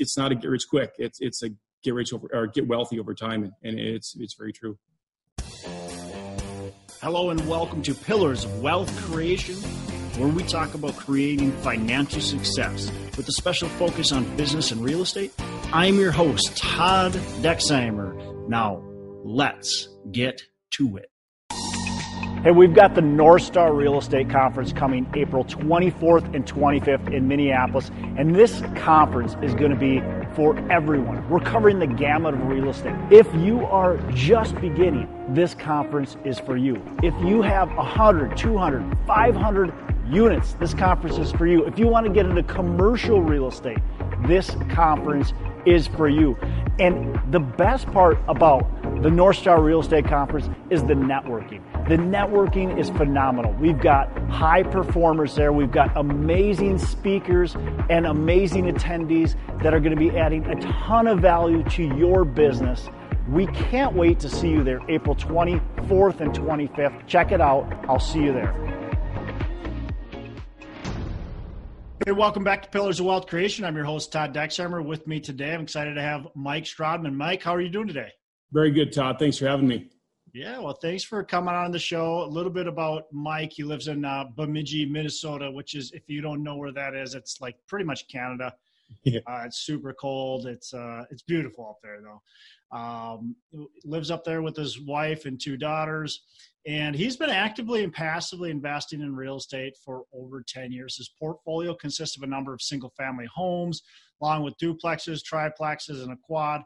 it's not a get rich quick. It's it's a get rich over or get wealthy over time, and, it's it's very true. Hello and welcome to Pillars of Wealth Creation, where we talk about creating financial success with a special focus on business and real estate. I'm your host, Todd Dexheimer. Now, let's get to it. Hey, we've got the North Star Real Estate Conference coming April 24th and 25th in Minneapolis. And this conference is going to be for everyone. We're covering the gamut of real estate. If you are just beginning, this conference is for you. If you have 100, 200, 500 units, this conference is for you. If you want to get into commercial real estate, this conference is for you. And the best part about the North Star Real Estate Conference is the networking. The networking is phenomenal. We've got high performers there. We've got amazing speakers and amazing attendees that are going to be adding a ton of value to your business. We can't wait to see you there April 24th and 25th. Check it out. I'll see you there. Hey, welcome back to Pillars of Wealth Creation. I'm your host, Todd Dexheimer. With me today, I'm excited to have Mike Strodman. Mike, how are you doing today? Very good, Todd. Thanks for having me. Yeah, well, thanks for coming on the show. A little bit about Mike. He lives in uh, Bemidji, Minnesota, which is, if you don't know where that is, it's like pretty much Canada. Yeah. Uh, it's super cold. It's uh, it's beautiful up there though. Um, lives up there with his wife and two daughters, and he's been actively and passively investing in real estate for over ten years. His portfolio consists of a number of single-family homes, along with duplexes, triplexes, and a quad.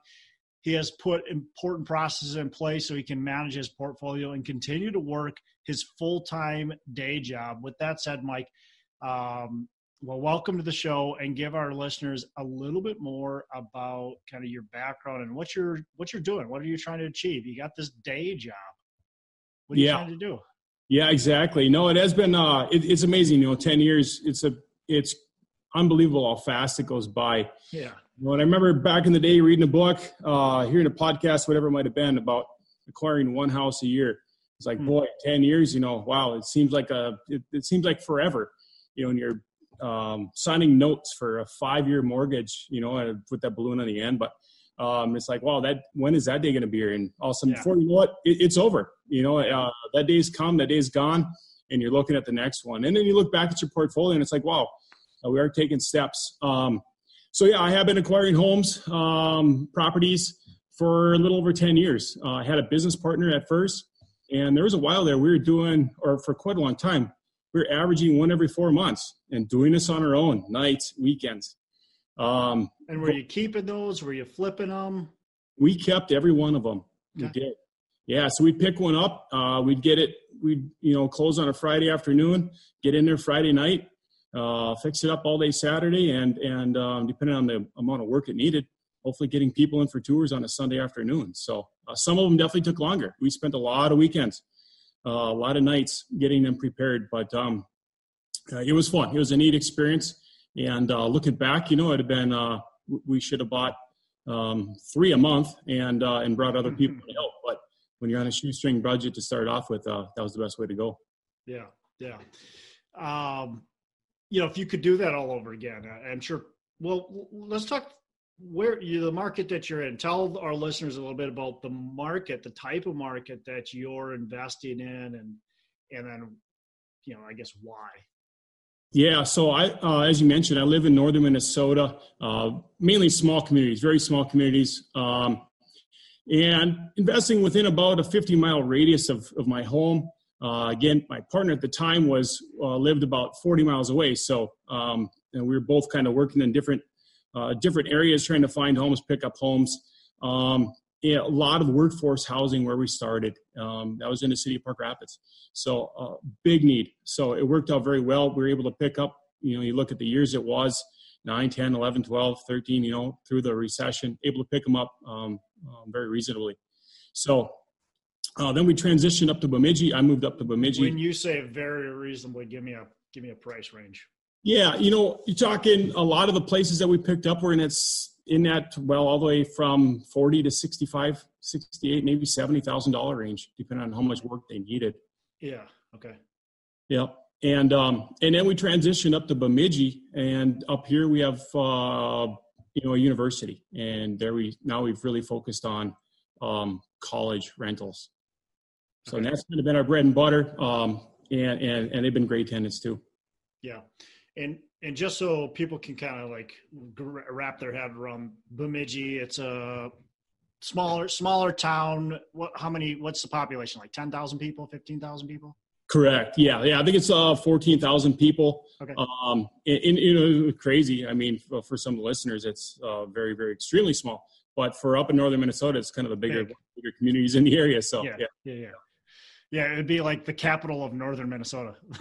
He has put important processes in place so he can manage his portfolio and continue to work his full time day job. With that said, Mike, um, well, welcome to the show and give our listeners a little bit more about kind of your background and what you're what you're doing. What are you trying to achieve? You got this day job. What are yeah. you trying to do? Yeah, exactly. No, it has been. Uh, it, it's amazing. You know, ten years. It's a. It's unbelievable how fast it goes by. Yeah. You know, and I remember back in the day reading a book, uh, hearing a podcast, whatever it might have been, about acquiring one house a year. It's like, mm. boy, ten years. You know, wow, it seems like a. It, it seems like forever. You know, and you're um, signing notes for a five-year mortgage. You know, with that balloon on the end, but. Um, it's like, wow, that when is that day going to be here? And all of a sudden, yeah. before you know it, it, it's over. You know, uh, that day's come, that day's gone, and you're looking at the next one. And then you look back at your portfolio, and it's like, wow, uh, we are taking steps. Um, so yeah, I have been acquiring homes, um, properties for a little over 10 years. Uh, I had a business partner at first, and there was a while there we were doing, or for quite a long time, we were averaging one every four months and doing this on our own, nights, weekends. Um, and were you keeping those? Were you flipping them? We kept every one of them. Okay. We did. Yeah, so we'd pick one up. Uh, we'd get it. We'd you know close on a Friday afternoon. Get in there Friday night uh, fix it up all day Saturday, and and um, depending on the amount of work it needed, hopefully getting people in for tours on a Sunday afternoon. So uh, some of them definitely took longer. We spent a lot of weekends, uh, a lot of nights getting them prepared, but um, uh, it was fun. It was a neat experience. And uh, looking back, you know, it had been uh, we should have bought um, three a month and and brought other people to help. But when you're on a shoestring budget to start off with, that was the best way to go. Yeah, yeah. Um, you know, if you could do that all over again, I'm sure. Well, let's talk where you the market that you're in. Tell our listeners a little bit about the market, the type of market that you're investing in, and and then you know, I guess why. Yeah, so I, uh, as you mentioned, I live in northern Minnesota, uh, mainly small communities, very small communities, um, and investing within about a 50 mile radius of, of my home. Uh, again, my partner at the time was uh, lived about 40 miles away, so um, and we were both kind of working in different uh, different areas, trying to find homes, pick up homes. Um, yeah, a lot of workforce housing where we started. Um, that was in the city of Park Rapids, so uh, big need. So it worked out very well. We were able to pick up. You know, you look at the years it was 9, 10, 11, 12, 13. You know, through the recession, able to pick them up um, um, very reasonably. So uh, then we transitioned up to Bemidji. I moved up to Bemidji. When you say very reasonably, give me a give me a price range. Yeah, you know, you're talking a lot of the places that we picked up were in its in that well all the way from 40 to 65 68 maybe 70 thousand dollar range depending on how much work they needed yeah okay yeah and um and then we transitioned up to bemidji and up here we have uh you know a university, and there we now we've really focused on um, college rentals. So Okay. that's kind of been our bread and butter, um, and and and they've been great tenants too. Yeah, and and just so people can kind of like wrap their head around Bemidji, it's a smaller smaller town. What? How many? What's the population? Like ten thousand people, fifteen thousand people? Correct. Yeah, yeah. I think it's uh, fourteen thousand people. Okay. Um, and, you know, crazy. I mean, for, for some listeners, it's uh, very, very extremely small. But for up in northern Minnesota, it's kind of the bigger, Big. bigger communities in the area. So yeah, yeah, yeah, yeah. Yeah, it'd be like the capital of northern Minnesota.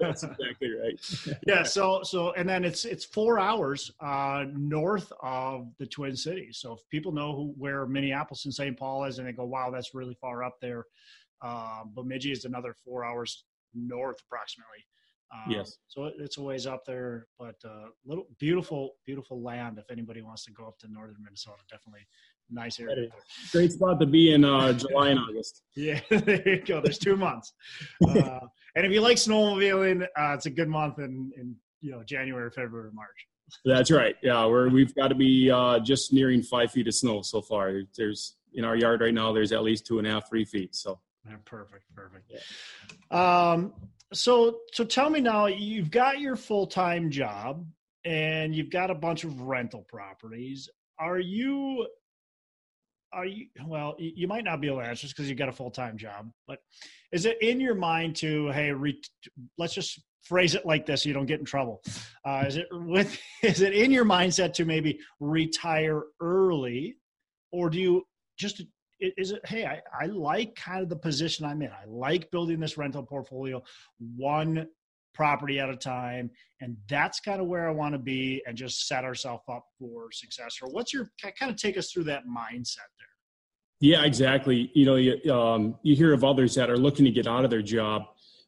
that's exactly right. yeah so so and then it's it's four hours uh north of the twin cities so if people know who, where minneapolis and st paul is and they go wow that's really far up there uh bemidji is another four hours north approximately um, Yes. so it, it's a ways up there but uh little beautiful beautiful land if anybody wants to go up to northern minnesota definitely nice area That is. there. Great spot to be in uh, July and August. Yeah, there you go. There's two months. Uh, and if you like snowmobiling, uh, it's a good month in, in you know January, February, March. That's right. Yeah, we're we've got to be uh, just nearing five feet of snow so far. There's in our yard right now. There's at least two and a half, three feet. So Yeah, perfect, perfect. Um, so so tell me now, you've got your full time job and you've got a bunch of rental properties. Are you are you well you might not be able to answer this because you've got a full-time job but is it in your mind to hey re- let's just phrase it like this so you don't get in trouble. Uh, is it with is it in your mindset to maybe retire early or do you just is it hey I, I like kind of the position i'm in. I like building this rental portfolio. One property at a time and that's kind of where i want to be and just set ourselves up for success or what's your kind of take us through that mindset there Yeah, exactly. You know, you, um, you hear of others that are looking to get out of their job,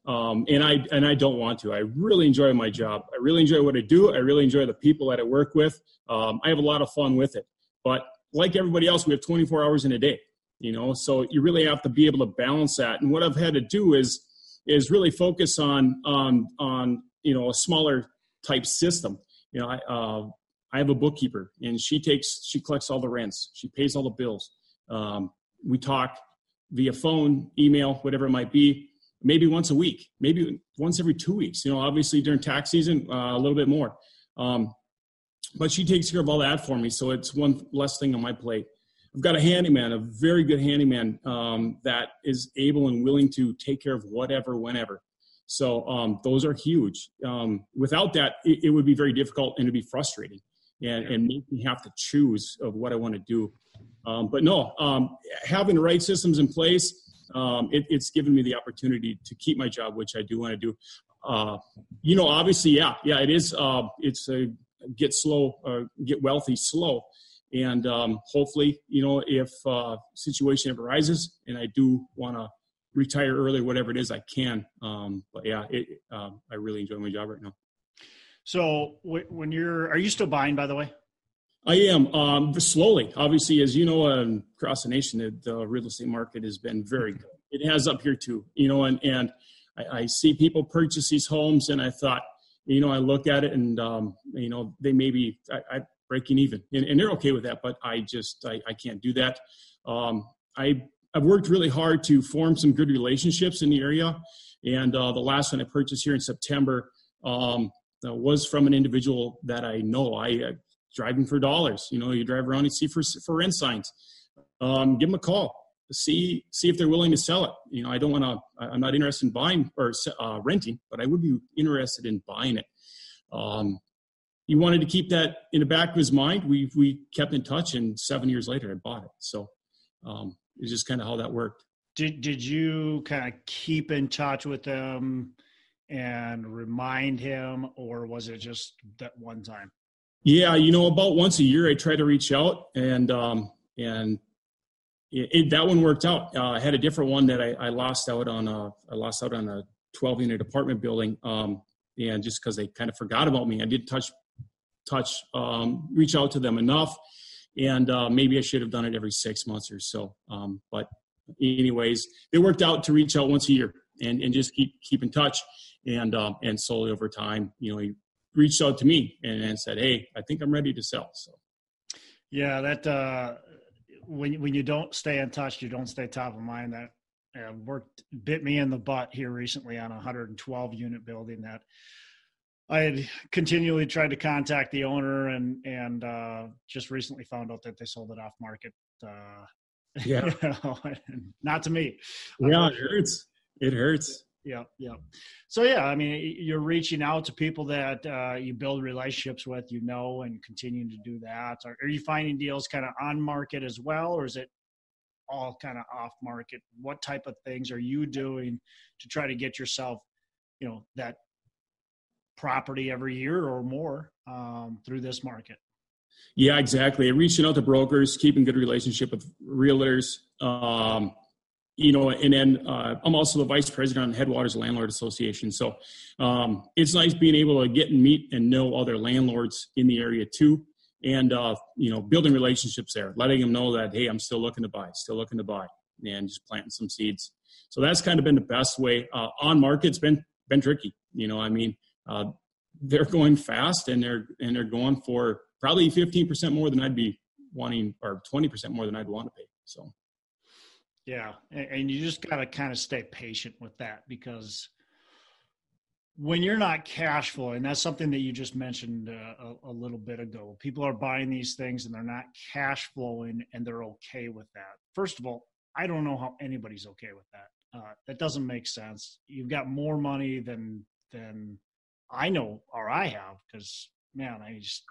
um, and I and I don't want to. I really enjoy my job. I really enjoy what I do. I really enjoy the people that I work with. Um, I have a lot of fun with it. But like everybody else, we have 24 hours in a day. You know, so you really have to be able to balance that. And what I've had to do is is really focus on on on you know a smaller type system. You know, I uh, I have a bookkeeper, and she takes she collects all the rents. She pays all the bills. Um, we talk via phone, email, whatever it might be, maybe once a week, maybe once every two weeks. You know, obviously during tax season, uh, a little bit more. Um, but she takes care of all that for me, so it's one less thing on my plate. I've got a handyman, a very good handyman um, that is able and willing to take care of whatever, whenever. So um, those are huge. Um, without that, it, it would be very difficult and it'd be frustrating, and, and make me have to choose of what I want to do. Um, but no, um, having the right systems in place, um, it, it's given me the opportunity to keep my job, which I do want to do. Uh, you know, obviously, yeah, yeah, it is. Uh, it's a get slow, uh, get wealthy slow, and um, hopefully, you know, if uh, situation ever arises and I do want to retire early, whatever it is, I can. Um, but yeah, it, um, I really enjoy my job right now. So when you're, are you still buying? By the way, I am um, slowly. Obviously, as you know, um, across the nation, the, the real estate market has been very good. It has up here too, you know, and and I, I see people purchase these homes, and I thought, you know, I look at it, and um, you know, they may be I, I breaking even, and, and they're okay with that, but I just I, I can't do that. Um, I I've worked really hard to form some good relationships in the area, and uh, the last one I purchased here in September um, uh, was from an individual that I know. I uh, driving for dollars. You know, you drive around and see for for rent signs. Um, give them a call. See see if they're willing to sell it. You know, I don't want to. I'm not interested in buying or uh, renting, but I would be interested in buying it. Um, he wanted to keep that in the back of his mind. We we kept in touch, and seven years later, I bought it. So um, it's just kind of how that worked. did did you kind of keep in touch with them and remind him, or was it just that one time? Yeah, you know, about once a year, I try to reach out, and um, and it, it, that one worked out. Uh, I had a different one that I, I lost out on. A, I lost out on a 12 unit apartment building, um, and just because they kind of forgot about me, I did touch touch um, reach out to them enough, and uh, maybe I should have done it every six months or so. Um, but anyways, it worked out to reach out once a year and, and just keep keep in touch, and um, and slowly over time, you know, he reached out to me and, and said, "Hey, I think I'm ready to sell." So Yeah, that uh, when when you don't stay in touch, you don't stay top of mind. That uh, worked bit me in the butt here recently on a 112 unit building that I had continually tried to contact the owner and and uh, just recently found out that they sold it off market. Uh, yeah, you know, not to me. Yeah, it hurts. It hurts. Yeah, yeah. So yeah, I mean, you're reaching out to people that uh, you build relationships with, you know, and continuing to do that. Are, are you finding deals kind of on market as well, or is it all kind of off market? What type of things are you doing to try to get yourself, you know, that property every year or more um, through this market? Yeah, exactly. Reaching out to brokers, keeping good relationship with realtors. Um, you know, and then uh, I'm also the vice president on Headwaters Landlord Association. So um, it's nice being able to get and meet and know other landlords in the area too and uh, you know building relationships there letting them know that hey i'm still looking to buy still looking to buy and just planting some seeds so that's kind of been the best way uh, on market's been been tricky you know i mean uh, they're going fast and they're and they're going for probably 15% more than i'd be wanting or 20% more than i'd want to pay so yeah and you just got to kind of stay patient with that because when you're not cash flowing, that's something that you just mentioned uh, a, a, little bit ago. People are buying these things and they're not cash flowing and they're okay with that. First of all, I don't know how anybody's okay with that. Uh, that doesn't make sense. You've got more money than than I know or I have because man, I just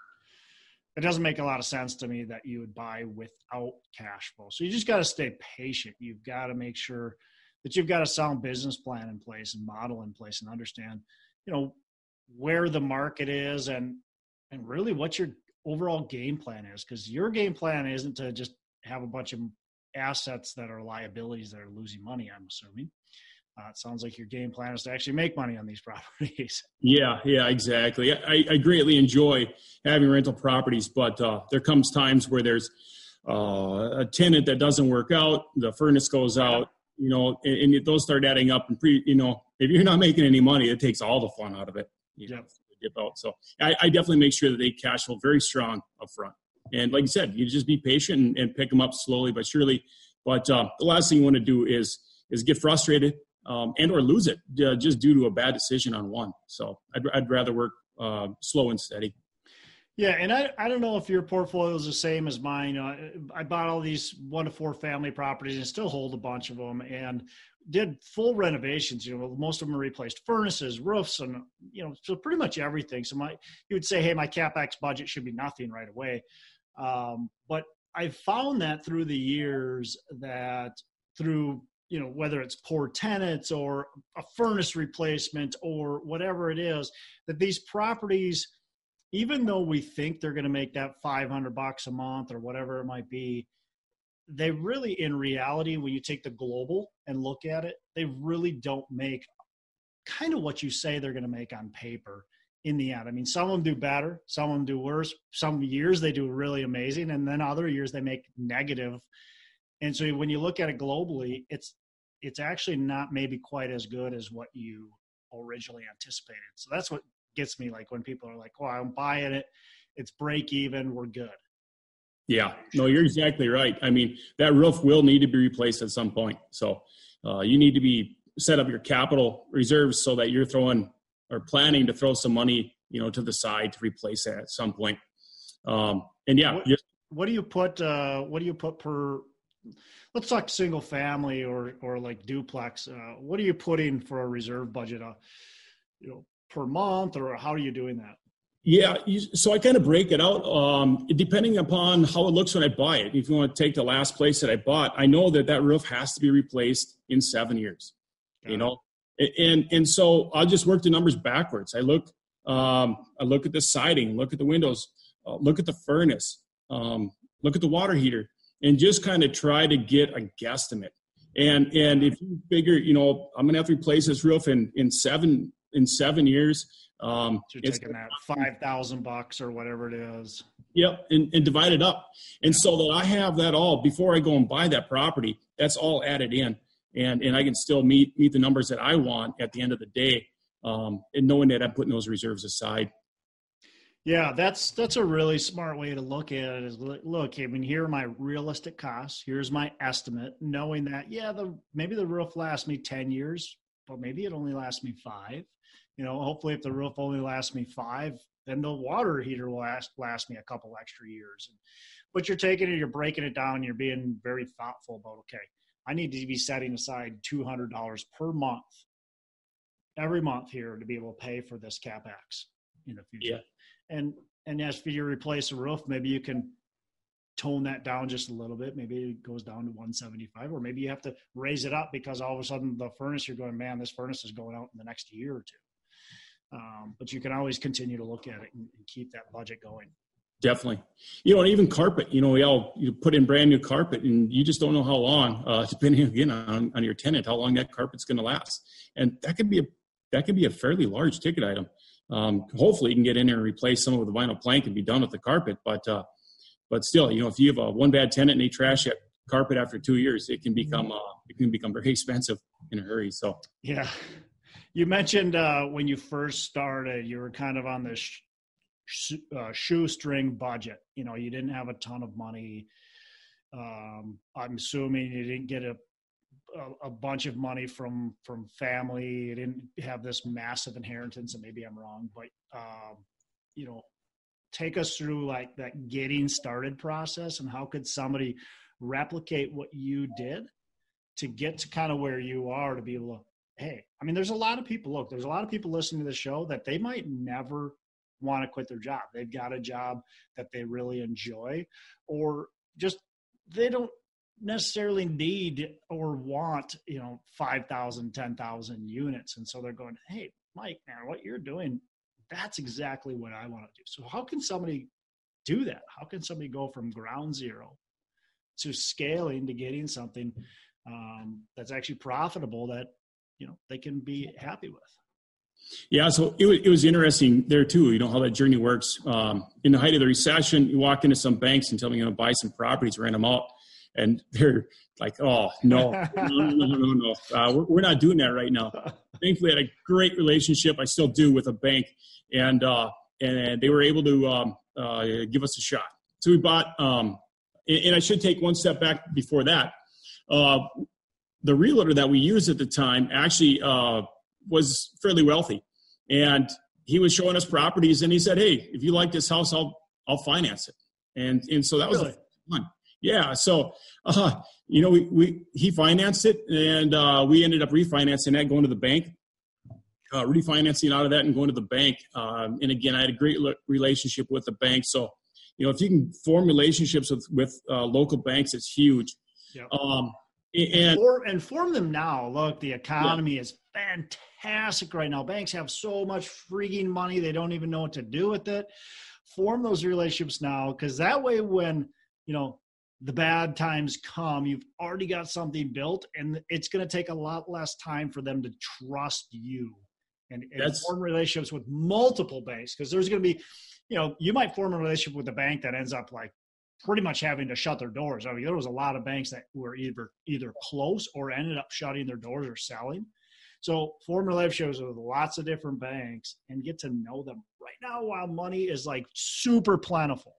it doesn't make a lot of sense to me that you would buy without cash flow. So you just got to stay patient. You've got to make sure that you've got a sound business plan in place and model in place and understand, you know, where the market is and and really what your overall game plan is because your game plan isn't to just have a bunch of assets that are liabilities that are losing money i'm assuming uh, it sounds like your game plan is to actually make money on these properties yeah yeah exactly i, I greatly enjoy having rental properties but uh, there comes times where there's uh, a tenant that doesn't work out the furnace goes out you know, and, and, those start adding up. And pre, you know, if you're not making any money, it takes all the fun out of it. You yep. know, dip out. So I, I, definitely make sure that they cash flow very strong up front. And like you said, you just be patient and, and pick them up slowly but surely. But uh, the last thing you want to do is is get frustrated um, and or lose it uh, just due to a bad decision on one. So I'd, I'd rather work uh, slow and steady. Yeah, and I, I don't know if your portfolio is the same as mine. Uh, I bought all these one to four family properties and still hold a bunch of them and did full renovations. You know, most of them replaced furnaces, roofs, and you know, so pretty much everything. So my you would say, hey, my capex budget should be nothing right away. Um, but I found that through the years that through you know whether it's poor tenants or a furnace replacement or whatever it is, that these properties even though we think they're going to make that 500 bucks a month or whatever it might be they really in reality when you take the global and look at it they really don't make kind of what you say they're going to make on paper in the end i mean some of them do better some of them do worse some years they do really amazing and then other years they make negative. and so when you look at it globally it's it's actually not maybe quite as good as what you originally anticipated so that's what gets me like when people are like, "Well, I'm buying it. It's break even. We're good." Yeah, no, you're exactly right. I mean, that roof will need to be replaced at some point. So uh, you need to be set up your capital reserves so that you're throwing or planning to throw some money, you know, to the side to replace that at some point. Um, and yeah, what, what do you put? Uh, what do you put per? Let's talk single family or or like duplex. Uh, what are you putting for a reserve budget? Uh, you know, per month, or how are you doing that? Yeah, so I kind of break it out um, depending upon how it looks when I buy it. If you want to take the last place that I bought, I know that that roof has to be replaced in seven years. Got you know, and and so I'll just work the numbers backwards. I look, um, I look at the siding, look at the windows, uh, look at the furnace, um, look at the water heater, and just kind of try to get a guesstimate. And and if you figure, you know, I'm gonna have to replace this roof in in seven in seven years. Um, so you're taking that five thousand bucks or whatever it is. Yep, and, and divide it up, and so that I have that all before I go and buy that property. That's all added in, and and I can still meet meet the numbers that I want at the end of the day, um, and knowing that I'm putting those reserves aside. Yeah, that's that's a really smart way to look at it. Is look, I mean, here are my realistic costs. Here's my estimate, knowing that yeah, the maybe the roof lasts me ten years, but maybe it only lasts me five. You know, hopefully, if the roof only lasts me five, then the water heater will last last me a couple extra years. But you're taking it, you're breaking it down, you're being very thoughtful about okay, I need to be setting aside two hundred dollars per month every month here to be able to pay for this capex in the future. Yeah. And and as you replace a roof, maybe you can tone that down just a little bit. Maybe it goes down to 175, or maybe you have to raise it up because all of a sudden the furnace you're going, man, this furnace is going out in the next year or two. Um, but you can always continue to look at it and, and, keep that budget going. Definitely, you know, and even carpet. You know, we all you put in brand new carpet, and you just don't know how long, uh, depending again on, on your tenant, how long that carpet's going to last, and that could be a that could be a fairly large ticket item. Um, hopefully, you can get in there and replace some of the vinyl plank and be done with the carpet. But uh, but still, you know, if you have a one bad tenant and they trash that carpet after two years, it can become uh, it can become very expensive in a hurry. So yeah, you mentioned uh, when you first started, you were kind of on this sh- uh, shoestring budget. You know, you didn't have a ton of money. Um, I'm assuming you didn't get a a, a, bunch of money from from family. It didn't have this massive inheritance, and maybe I'm wrong, but um, you know, take us through like that getting started process, and how could somebody replicate what you did to get to kind of where you are to be able to. Hey, I mean, there's a lot of people. Look, there's a lot of people listening to the show that they might never want to quit their job. They've got a job that they really enjoy, or just they don't necessarily need or want you know 5000 10000 units and so they're going hey mike man what you're doing that's exactly what i want to do so how can somebody do that how can somebody go from ground zero to scaling to getting something um, that's actually profitable that you know they can be happy with yeah, so it was, it was interesting there too. You know how that journey works. Um, in the height of the recession, you walk into some banks and tell them you're going to buy some properties, rent them out and they're like, "Oh no, no, no, no, no, no. Uh, we're, we're, not doing that right now." Thankfully, I had a great relationship. I still do with a bank, and uh, and they were able to um, uh, give us a shot. So we bought. Um, and I should take one step back before that. Uh, the realtor that we used at the time actually uh, was fairly wealthy, and he was showing us properties, and he said, "Hey, if you like this house, I'll I'll finance it." And and so that was really? fun. Yeah. So, uh, you know, we, we he financed it, and uh, we ended up refinancing that, going to the bank, uh, refinancing out of that, and going to the bank. Um, and again, I had a great relationship with the bank. So, you know, if you can form relationships with with uh, local banks, it's huge. Yep. Um, and, and form them now. Look, the economy yeah. is fantastic right now. Banks have so much freaking money; they don't even know what to do with it. Form those relationships now, because that way, when you know the bad times come, you've already got something built, and it's going to take a lot less time for them to trust you and, and form relationships with multiple banks because there's going to be, you know, you might form a relationship with a bank that ends up like pretty much having to shut their doors. I mean, there was a lot of banks that were either either close or ended up shutting their doors or selling. So form relationships with lots of different banks and get to know them. Right now, while money is like super plentiful,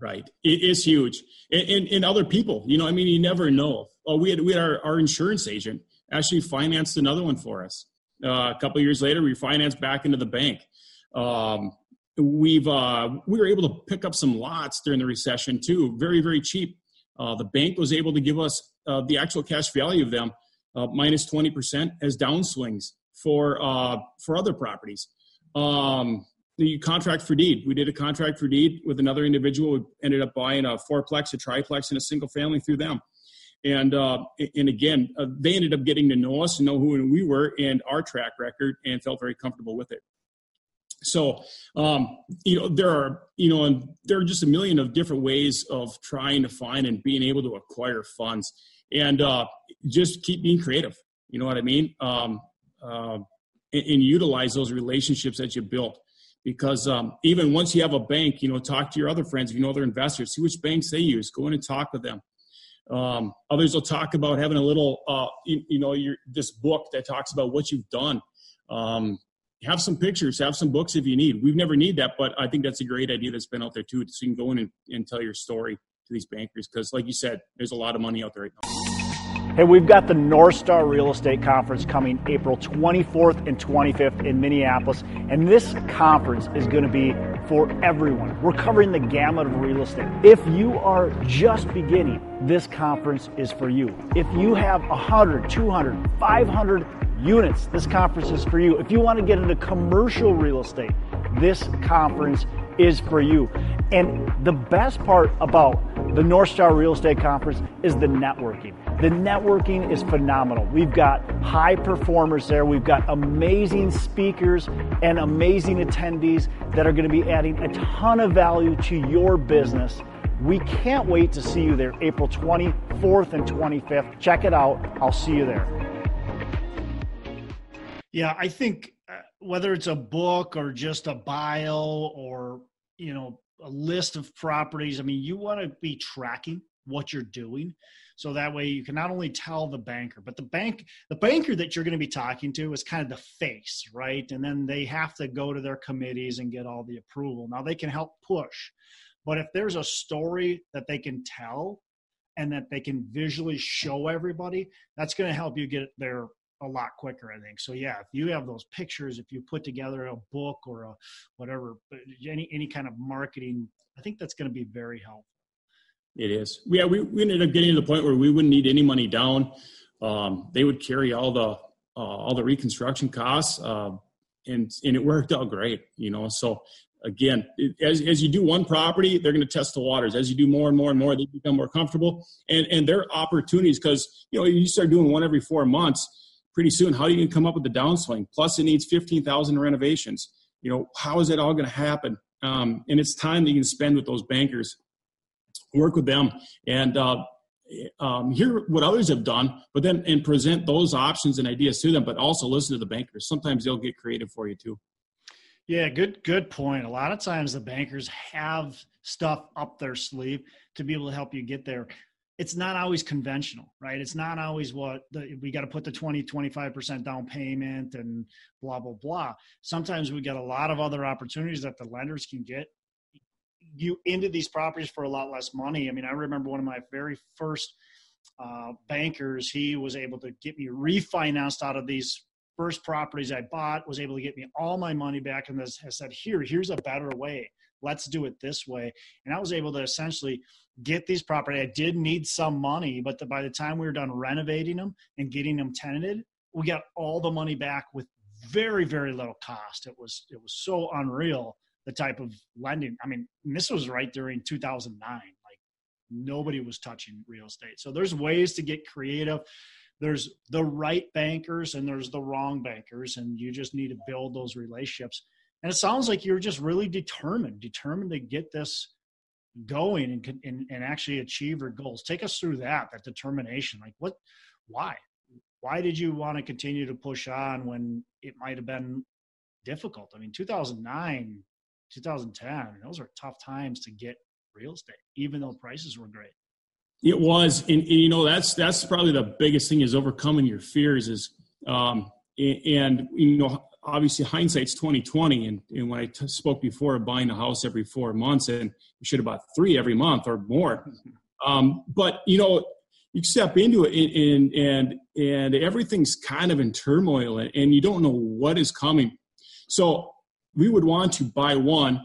Right. It is huge. And, and, and, other people, you know, I mean, you never know. Oh, we had, we had our, our insurance agent actually financed another one for us. Uh, a couple years later, we financed back into the bank. Um, we've, uh, we were able to pick up some lots during the recession too, very, very cheap. Uh, the bank was able to give us uh, the actual cash value of them uh, minus 20% as downswings for, uh, for other properties. Um, the contract for deed. We did a contract for deed with another individual. We ended up buying a fourplex, a triplex, and a single family through them. And uh, and again, uh, they ended up getting to know us and know who we were and our track record, and felt very comfortable with it. So, um, you know, there are you know, and there are just a million of different ways of trying to find and being able to acquire funds, and uh, just keep being creative. You know what I mean? Um, uh, and, and utilize those relationships that you built because um, even once you have a bank, you know, talk to your other friends if you know other investors, see which banks they use, go in and talk with them. Um, others will talk about having a little, uh, you, you, know, your, this book that talks about what you've done. Um, have some pictures, have some books if you need. We've never need that, but I think that's a great idea that's been out there too. So you can go in and, and tell your story to these bankers because, like you said, there's a lot of money out there right now. Hey, we've got the North Star Real Estate Conference coming April 24th and 25th in Minneapolis, and this conference is going to be for everyone. We're covering the gamut of real estate. If you are just beginning, this conference is for you. If you have 100, 200, 500 units, this conference is for you. If you want to get into commercial real estate, this conference is for you. And the best part about the North Star Real Estate Conference is the networking. The networking is phenomenal. We've got high performers there. We've got amazing speakers and amazing attendees that are going to be adding a ton of value to your business. We can't wait to see you there April 24th and 25th. Check it out. I'll see you there. Yeah, I think uh, whether it's a book or just a bio or, you know, a list of properties, I mean, you want to be tracking what you're doing so that way you can not only tell the banker but the bank the banker that you're going to be talking to is kind of the face right? And then they have to go to their committees and get all the approval. Now they can help push but if there's a story that they can tell and that they can visually show everybody that's going to help you get there a lot quicker i think. So yeah if you have those pictures if you put together a book or a whatever any any kind of marketing i think that's going to be very helpful. It is. Yeah we, we ended up getting to the point where we wouldn't need any money down. Um, they would carry all the uh, all the reconstruction costs uh, and and it worked out great you know? So again it, as, as you do one property they're going to test the waters. As you do more and more and more they become more comfortable. And and their opportunities because you know you start doing one every four months pretty soon, how are you going to come up with the downswing? Plus, it needs 15,000 renovations. You know, how is it all going to happen? Um, and it's time that you can spend with those bankers, work with them, and uh, um, hear what others have done, but then and present those options and ideas to them. But also listen to the bankers. Sometimes they'll get creative for you too. Yeah, good good point. A lot of times the bankers have stuff up their sleeve to be able to help you get there it's not always conventional, right? It's not always what the, we got to put the 20, 25% down payment and blah, blah, blah. Sometimes we get a lot of other opportunities that the lenders can get you into these properties for a lot less money. I mean, I remember one of my very first uh, bankers, he was able to get me refinanced out of these first properties I bought, was able to get me all my money back and has said, here, here's a better way. Let's do it this way. And I was able to essentially – get these property. I did need some money, but the, by the time we were done renovating them and getting them tenanted, we got all the money back with very very little cost. It was it was so unreal the type of lending. I mean, this was right during 2009. Like nobody was touching real estate. So there's ways to get creative. There's the right bankers and there's the wrong bankers, and you just need to build those relationships. And it sounds like you're just really determined, determined to get this going and, and, and actually achieve your goals. Take us through that, that determination. Like what, why? Why did you want to continue to push on when it might have been difficult? I mean, 2009, 2010, those are tough times to get real estate, even though prices were great. It was, and, and, you know that's that's probably the biggest thing is overcoming your fears. Is um, and you know obviously hindsight's 2020 and, and when I t- spoke before buying a house every four months and we should have bought three every month or more. Um, but you know you step into it and and and everything's kind of in turmoil and, and you don't know what is coming. So we would want to buy one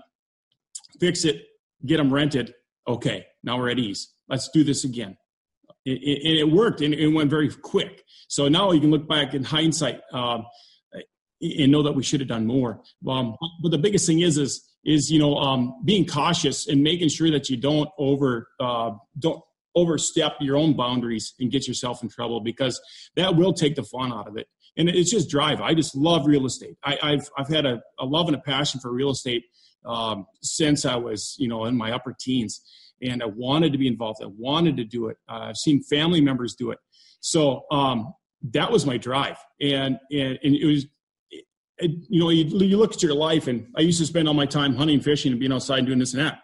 fix it get them rented. Okay now we're at ease. Let's do this again. And it, it, worked and it went very quick. So now you can look back in hindsight um, and know that we should have done more. Um, but the biggest thing is is is you know um, being cautious and making sure that you don't over uh, don't overstep your own boundaries and get yourself in trouble because that will take the fun out of it. And it's just drive. I just love real estate. I, have I've had a, a, love and a passion for real estate um, since I was you know in my upper teens, and I wanted to be involved. I wanted to do it. Uh, I've seen family members do it. So um, that was my drive, and and, and it was it, you know, you, you look at your life, and I used to spend all my time hunting, fishing, and being outside and doing this and that.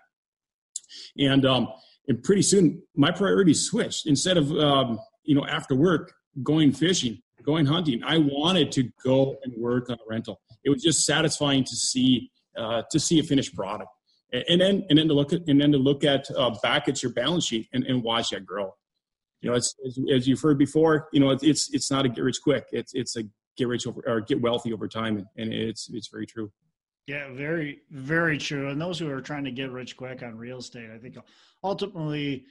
And um, and pretty soon, my priorities switched. Instead of um, you know after work going fishing, going hunting, I wanted to go and work on a rental. it was just satisfying to see uh, to see a finished product, and then and then to look at and then to look at uh, back at your balance sheet and, and watch that grow. You know, it's, as, as you've heard before. You know, it's it's not a get rich quick. It's it's a get rich over or get wealthy over time, and, it's it's very true. Yeah, very very true. And those who are trying to get rich quick on real estate, I think ultimately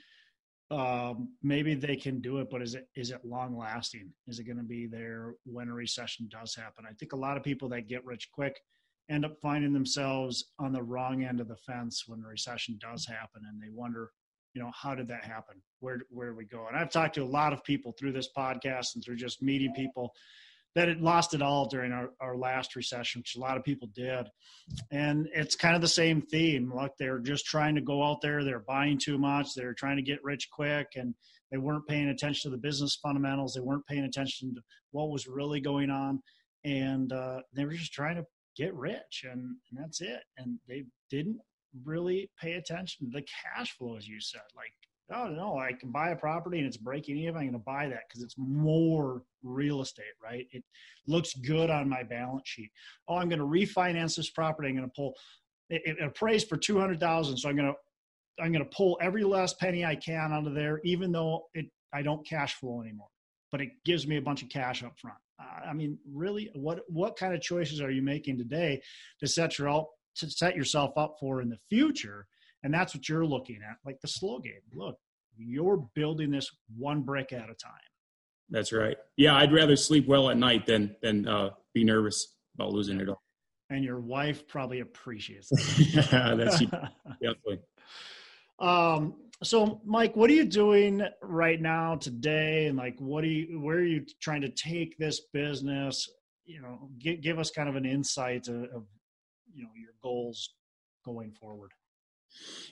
um, maybe they can do it, but is it is it long lasting? Is it going to be there when a recession does happen? I think a lot of people that get rich quick end up finding themselves on the wrong end of the fence when the recession does happen, and they wonder, you know, how did that happen? Where where did we go? And I've talked to a lot of people through this podcast and through just meeting people that it lost it all during our, our last recession, which a lot of people did. And it's kind of the same theme. Like they're just trying to go out there, they're buying too much, they're trying to get rich quick, and they weren't paying attention to the business fundamentals, they weren't paying attention to what was really going on, and uh, they were just trying to get rich, and, and that's it. And they didn't really pay attention to the cash flow, as you said. Like oh no, I can buy a property and it's breaking even. I'm going to buy that because it's more real estate, right? It looks good on my balance sheet. Oh, I'm going to refinance this property. I'm going to pull it, it appraised for two hundred thousand, so I'm going to I'm going to pull every last penny I can out of there, even though it I don't cash flow anymore. But it gives me a bunch of cash up front. Uh, I mean, really, what what kind of choices are you making today to set your to set yourself up for in the future? And that's what you're looking at, like the slow game. Look, you're building this one brick at a time. That's right. Yeah, I'd rather sleep well at night than than uh, be nervous about losing it all. And your wife probably appreciates that. yeah, that's definitely. Um, so Mike, what are you doing right now today? And like, what are you, where are you trying to take this business? You know, give, give us kind of an insight of, of, you know, your goals going forward.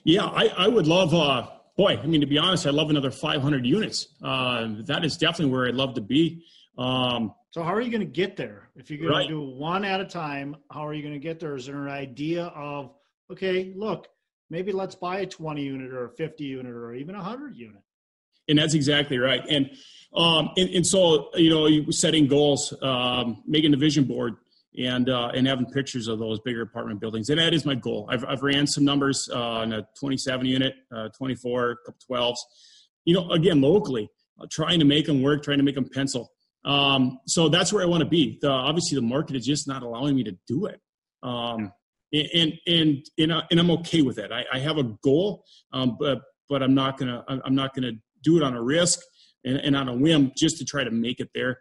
Yeah, I, I would love, uh, boy, I mean, to be honest, I love another 500 units. Uh, that is definitely where I'd love to be. Um, so how are you going to get there? If you're going right. to do one at a time, how are you going to get there? Is there an idea of, okay, look, maybe let's buy a 20 unit or a 50 unit or even a 100 unit? And that's exactly right. And, um, and, and so, you know, setting goals, um, making the vision board, and uh, and having pictures of those bigger apartment buildings. And that is my goal. I've, I've ran some numbers uh, on a 27 unit, uh, 24, couple 12s. You know, again, locally, uh, trying to make them work, trying to make them pencil. Um, so that's where I want to be. The, obviously, the market is just not allowing me to do it. Um, and and and, I, and I'm okay with it. I, I have a goal, um, but but I'm not gonna I'm not gonna do it on a risk and, and on a whim just to try to make it there.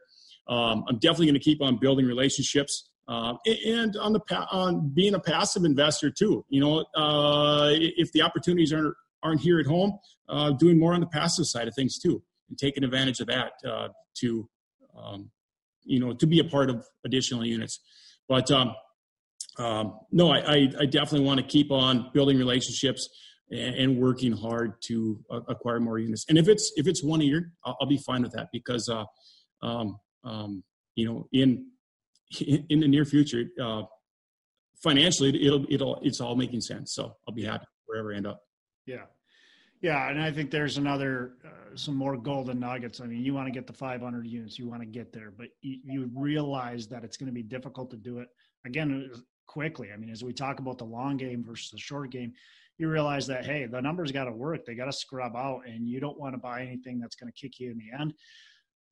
Um, I'm definitely going to keep on building relationships. Uh, and on the on being a passive investor too. You know, uh, if the opportunities aren't aren't here at home, uh, doing more on the passive side of things too, and taking advantage of that uh, to, um, you know, to be a part of additional units. But um, um, no, I, I, definitely want to keep on building relationships and, working hard to uh, acquire more units. And if it's if it's one year, I'll, I'll be fine with that because, uh, um, um, you know, in in the near future, uh, financially, it'll it'll it's all making sense. So I'll be happy wherever I end up. Yeah, yeah, and I think there's another uh, some more golden nuggets. I mean, you want to get the 500 units, you want to get there, but you, you realize that it's going to be difficult to do it again uh, quickly. I mean, as we talk about the long game versus the short game, you realize that hey, the numbers got to work. They got to scrub out, and you don't want to buy anything that's going to kick you in the end.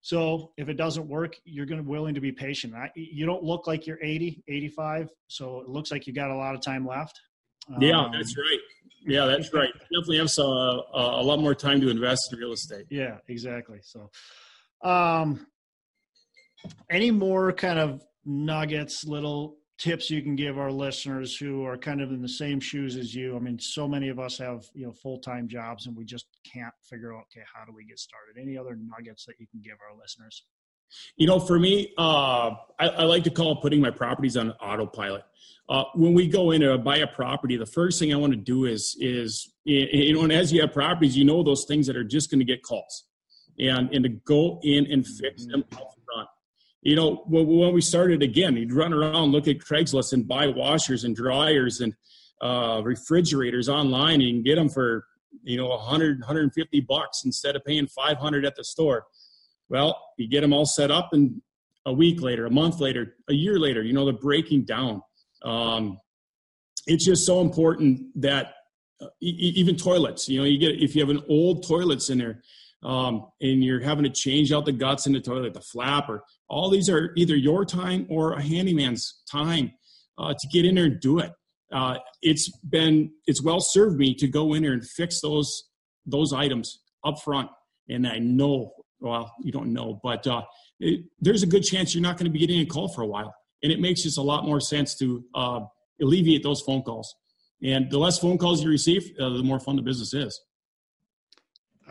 So if it doesn't work, you're going to willing to be patient. I, you don't look like you're 80, 85. So it looks like you got a lot of time left. Yeah, um, that's right. Yeah, that's right. Definitely have some, uh, a lot more time to invest in real estate. Yeah, exactly. So, um, any more kind of nuggets, little tips you can give our listeners who are kind of in the same shoes as you? I mean, so many of us have you know full time jobs, and we just can't figure out okay, how do we get started? Any other nuggets that you can give our listeners? You know, for me, uh, I, I, like to call putting my properties on autopilot. Uh, when we go in to buy a property, the first thing I want to do is is you know, and as you have properties, you know those things that are just going to get calls, and and to go in and fix them up front you know, when we started again, he'd run around, look at Craigslist and buy washers and dryers and uh, refrigerators online. You can get them for, you know, 100, 150 bucks instead of paying 500 at the store. Well, you get them all set up and a week later, a month later, a year later, you know, they're breaking down. Um, it's just so important that uh, e- even toilets, you know, you get, if you have an old toilets in there, um, and you're having to change out the guts in the toilet, the flapper, all these are either your time or a handyman's time uh, to get in there and do it. Uh, it's been it's well served me to go in there and fix those those items up front, and I know well you don't know, but uh, it, there's a good chance you're not going to be getting a call for a while, and it makes just a lot more sense to uh, alleviate those phone calls. And the less phone calls you receive, uh, the more fun the business is.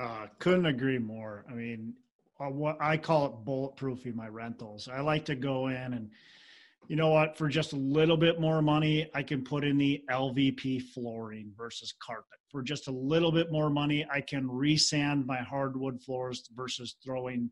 Uh, couldn't agree more. I mean, uh, what I call it bulletproofing my rentals. I like to go in and, you know what, for just a little bit more money, I can put in the LVP flooring versus carpet. For just a little bit more money, I can resand my hardwood floors versus throwing,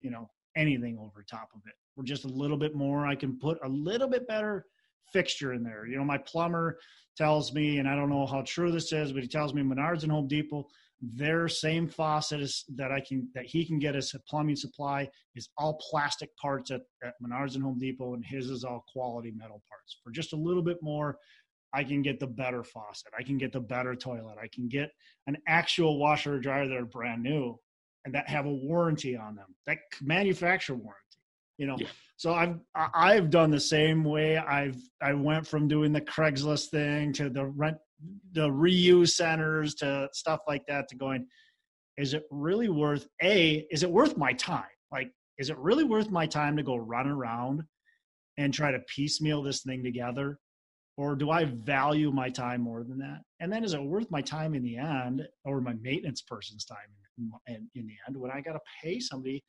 you know, anything over top of it. For just a little bit more, I can put a little bit better fixture in there. You know, my plumber tells me, and I don't know how true this is, but he tells me Menards and Home Depot their same faucet is, that I can that he can get as a plumbing supply is all plastic parts at, at Menards and Home Depot, and his is all quality metal parts. For just a little bit more, I can get the better faucet. I can get the better toilet. I can get an actual washer or dryer that are brand new and that have a warranty on them. That manufacturer warranty. You know, yeah. so I've I've done the same way. I've I went from doing the Craigslist thing to the rent the reuse centers to stuff like that to going is it really worth a is it worth my time? Like is it really worth my time to go run around and try to piecemeal this thing together? Or do i value my time more than that? And then is it worth my time in the end or my maintenance person's time in, in the end when i got to pay somebody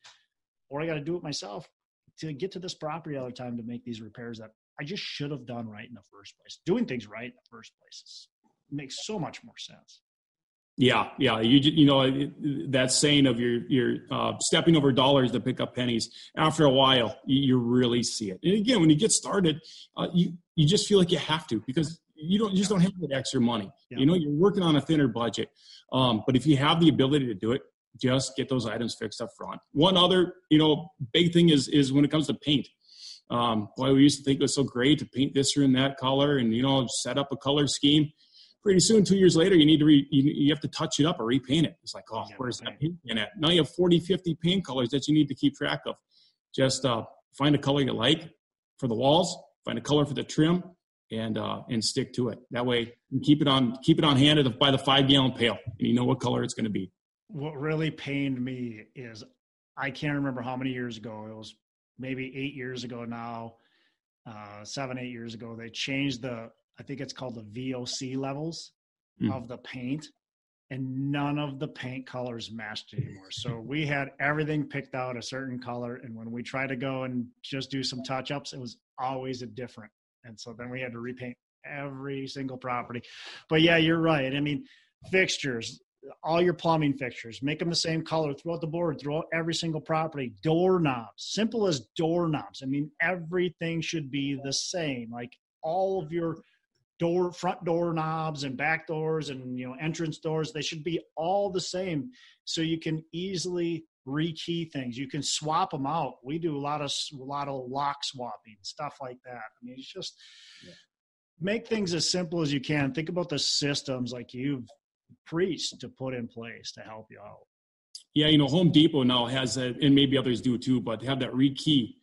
or i got to do it myself to get to this property all the time to make these repairs that i just should have done right in the first place doing things right in the first place is makes so much more sense. Yeah, yeah. You you know that saying of your your uh, stepping over dollars to pick up pennies. After a while, you, you really see it. And again, when you get started, uh, you you just feel like you have to because you don't you just don't have that extra money. Yeah. You know, you're working on a thinner budget. Um, but if you have the ability to do it, just get those items fixed up front. One other you know big thing is is when it comes to paint. Um, boy, we used to think it was so great to paint this room that color and you know set up a color scheme pretty soon, two years later, you need to re, you, you have to touch it up or repaint it. It's like, oh, yeah, where's that paint in at? Now you have 40, 50 paint colors that you need to keep track of. Just uh, find a color you like for the walls, find a color for the trim, and uh, and stick to it. That way, you keep it on keep it on hand by the five gallon pail, and you know what color it's going to be. What really pained me is I can't remember how many years ago it was. Maybe eight years ago now, uh, seven eight years ago. They changed the I think it's called the VOC levels mm. of the paint, and none of the paint colors matched anymore. So we had everything picked out a certain color, and when we tried to go and just do some touch ups, it was always a different. And so then we had to repaint every single property. But yeah, you're right. I mean, fixtures, all your plumbing fixtures, make them the same color throughout the board, throughout every single property. Doorknobs, simple as doorknobs. I mean, everything should be the same. Like all of your door front door knobs and back doors and you know entrance doors they should be all the same. So you can easily rekey things. You can swap them out. We do a lot of a lot of lock swapping stuff like that. I mean it's just yeah. make things as simple as you can. Think about the systems like you've preached to put in place to help you out. Yeah you know home depot now has that and maybe others do too but have that rekey.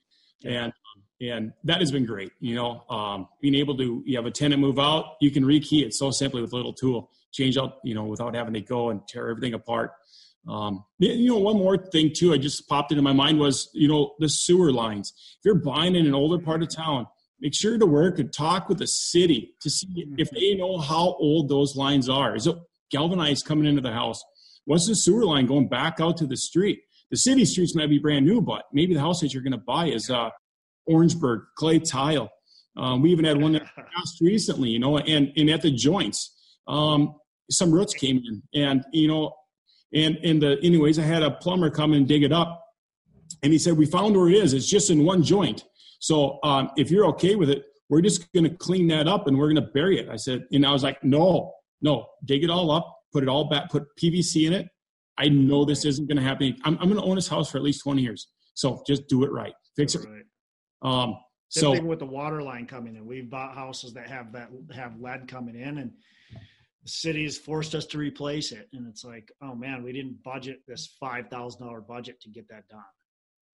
Yeah. and and that has been great. You know, um, being able to you have a tenant move out, you can rekey it so simply with a little tool, change out, you know, without having to go and tear everything apart. Um, you know, one more thing too, I just popped into my mind was, you know, the sewer lines. If you're buying in an older part of town, make sure to work and talk with the city to see if they know how old those lines are. Is it galvanized coming into the house? What's the sewer line going back out to the street? The city streets might be brand new, but maybe the house that you're going to buy is uh, Orangeburg, clay tile. Um, we even had one that passed recently, you know, and, and at the joints, um, some roots came in and, you know, and, and the, anyways, I had a plumber come and dig it up and he said, we found where it is. It's just in one joint. So um, if you're okay with it, we're just going to clean that up and we're going to bury it. I said, and I was like, no, no, dig it all up, put it all back, put PVC in it. I know this isn't going to happen. I'm, I'm going to own this house for at least 20 years. So just do it right fix it. Right. Um, Same so thing with the water line coming in. We've bought houses that have that have lead coming in, and the city has forced us to replace it. And it's like, oh man, we didn't budget this five thousand dollar budget to get that done.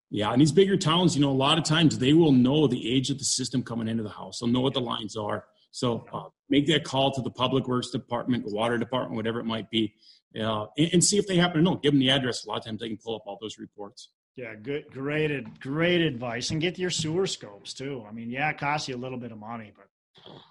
yeah, in these bigger towns, you know, a lot of times they will know the age of the system coming into the house. They'll know what the lines are. So uh, make that call to the public works department, water department, whatever it might be, uh, and, and see if they happen to know. Give them the address. A lot of times they can pull up all those reports. Yeah, good, great, great advice, and get your sewer scopes too. I mean, yeah, it costs you a little bit of money, but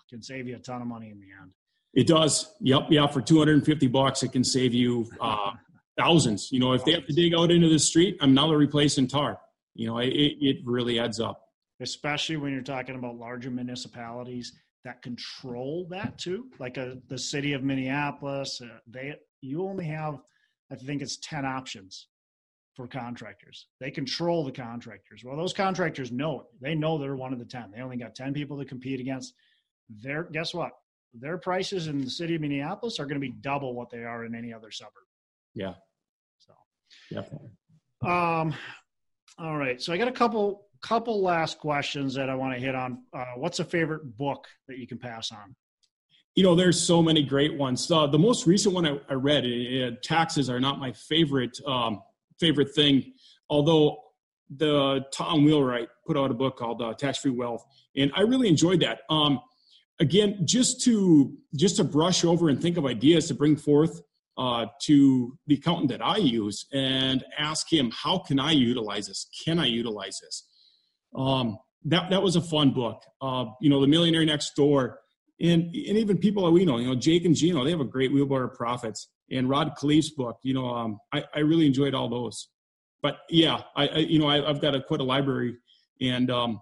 can save you a ton of money in the end. It does. Yep. Yeah. For 250 bucks, it can save you uh, thousands. You know, if they have to dig out into the street, I'm now replacing tar. You know, it, it really adds up. especially when you're talking about larger municipalities that control that too like a, the city of minneapolis uh, they you only have i think it's 10 options for contractors they control the contractors well those contractors know it they know they're one of the 10 they only got 10 people to compete against their guess what their prices in the city of minneapolis are going to be double what they are in any other suburb Yeah. so Definitely. um, all right. So I got a couple couple last questions that I want to hit on. Uh, what's a favorite book that you can pass on? You know, there's so many great ones. Uh, the most recent one I, I read, uh, taxes are not my favorite um, favorite thing, although the Tom Wheelwright put out a book called uh, Tax Free Wealth, and I really enjoyed that. Um, again, just to just to brush over and think of ideas to bring forth uh, to the accountant that I use and ask him, how can I utilize this? Can I utilize this? Um, that that was a fun book. Uh, you know, The Millionaire Next Door, and and even people that we know, you know, Jake and Gino, they have a great wheelbarrow of profits. And Rod Khleif's book, you know, um, I, I really enjoyed all those. But yeah, I, I you know I, I've got a quite a library, and um,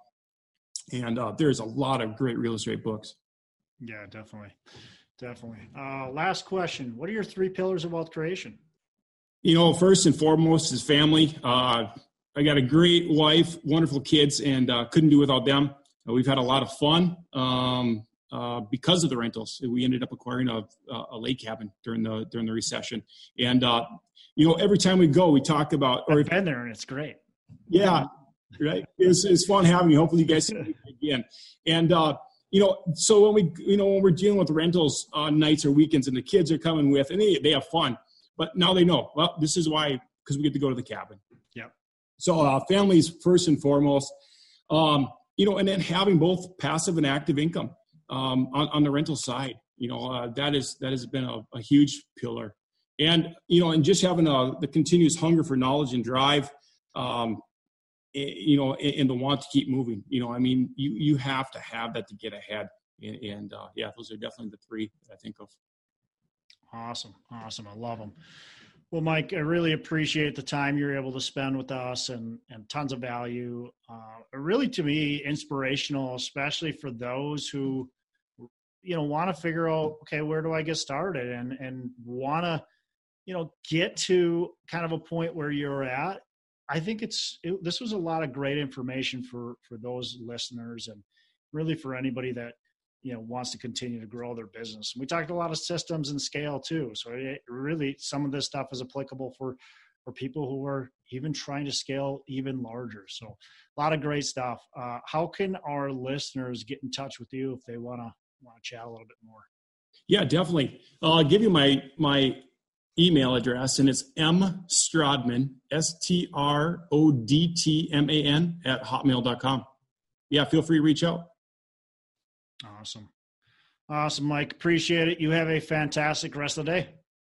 and uh, there's a lot of great real estate books. Yeah, definitely, definitely. Uh, last question: What are your three pillars of wealth creation? You know, first and foremost is family. Uh, I got a great wife, wonderful kids, and uh, couldn't do without them. Uh, we've had a lot of fun um, uh, because of the rentals. We ended up acquiring a, a lake cabin during the during the recession, and uh, you know, every time we go, we talk about. Or I've been there, and it's great. yeah, right. It's it's fun having you. Hopefully, you guys see me again. And uh, you know, so when we you know when we're dealing with rentals on nights or weekends, and the kids are coming with, and they they have fun, but now they know. Well, this is why because we get to go to the cabin. Yep. So uh, families first and foremost, um, you know, and then having both passive and active income um, on, on the rental side. You know, uh, that is that has been a, a huge pillar, and you know, and just having a, the continuous hunger for knowledge and drive. Um, you know, and, and the want to keep moving. You know, I mean, you you have to have that to get ahead. And, and uh, yeah, those are definitely the three that I think of. Awesome, awesome. I love them. Well, Mike, I really appreciate the time you're able to spend with us and and tons of value. Uh, really, to me, inspirational, especially for those who, you know, want to figure out, okay, where do I get started, and and want to, you know, get to kind of a point where you're at. I think it's it, this was a lot of great information for for those listeners, and really for anybody that you know wants to continue to grow their business. We talked a lot of systems and scale too. So it really some of this stuff is applicable for for people who are even trying to scale even larger. So a lot of great stuff. Uh, how can our listeners get in touch with you if they want to want to chat a little bit more? Yeah, definitely. Uh, I'll give you my my email address, and it's m strodtman s t r o d t m a n at hotmail.com. Yeah, feel free to reach out. Awesome. Awesome, Mike. Appreciate it. You have a fantastic rest of the day.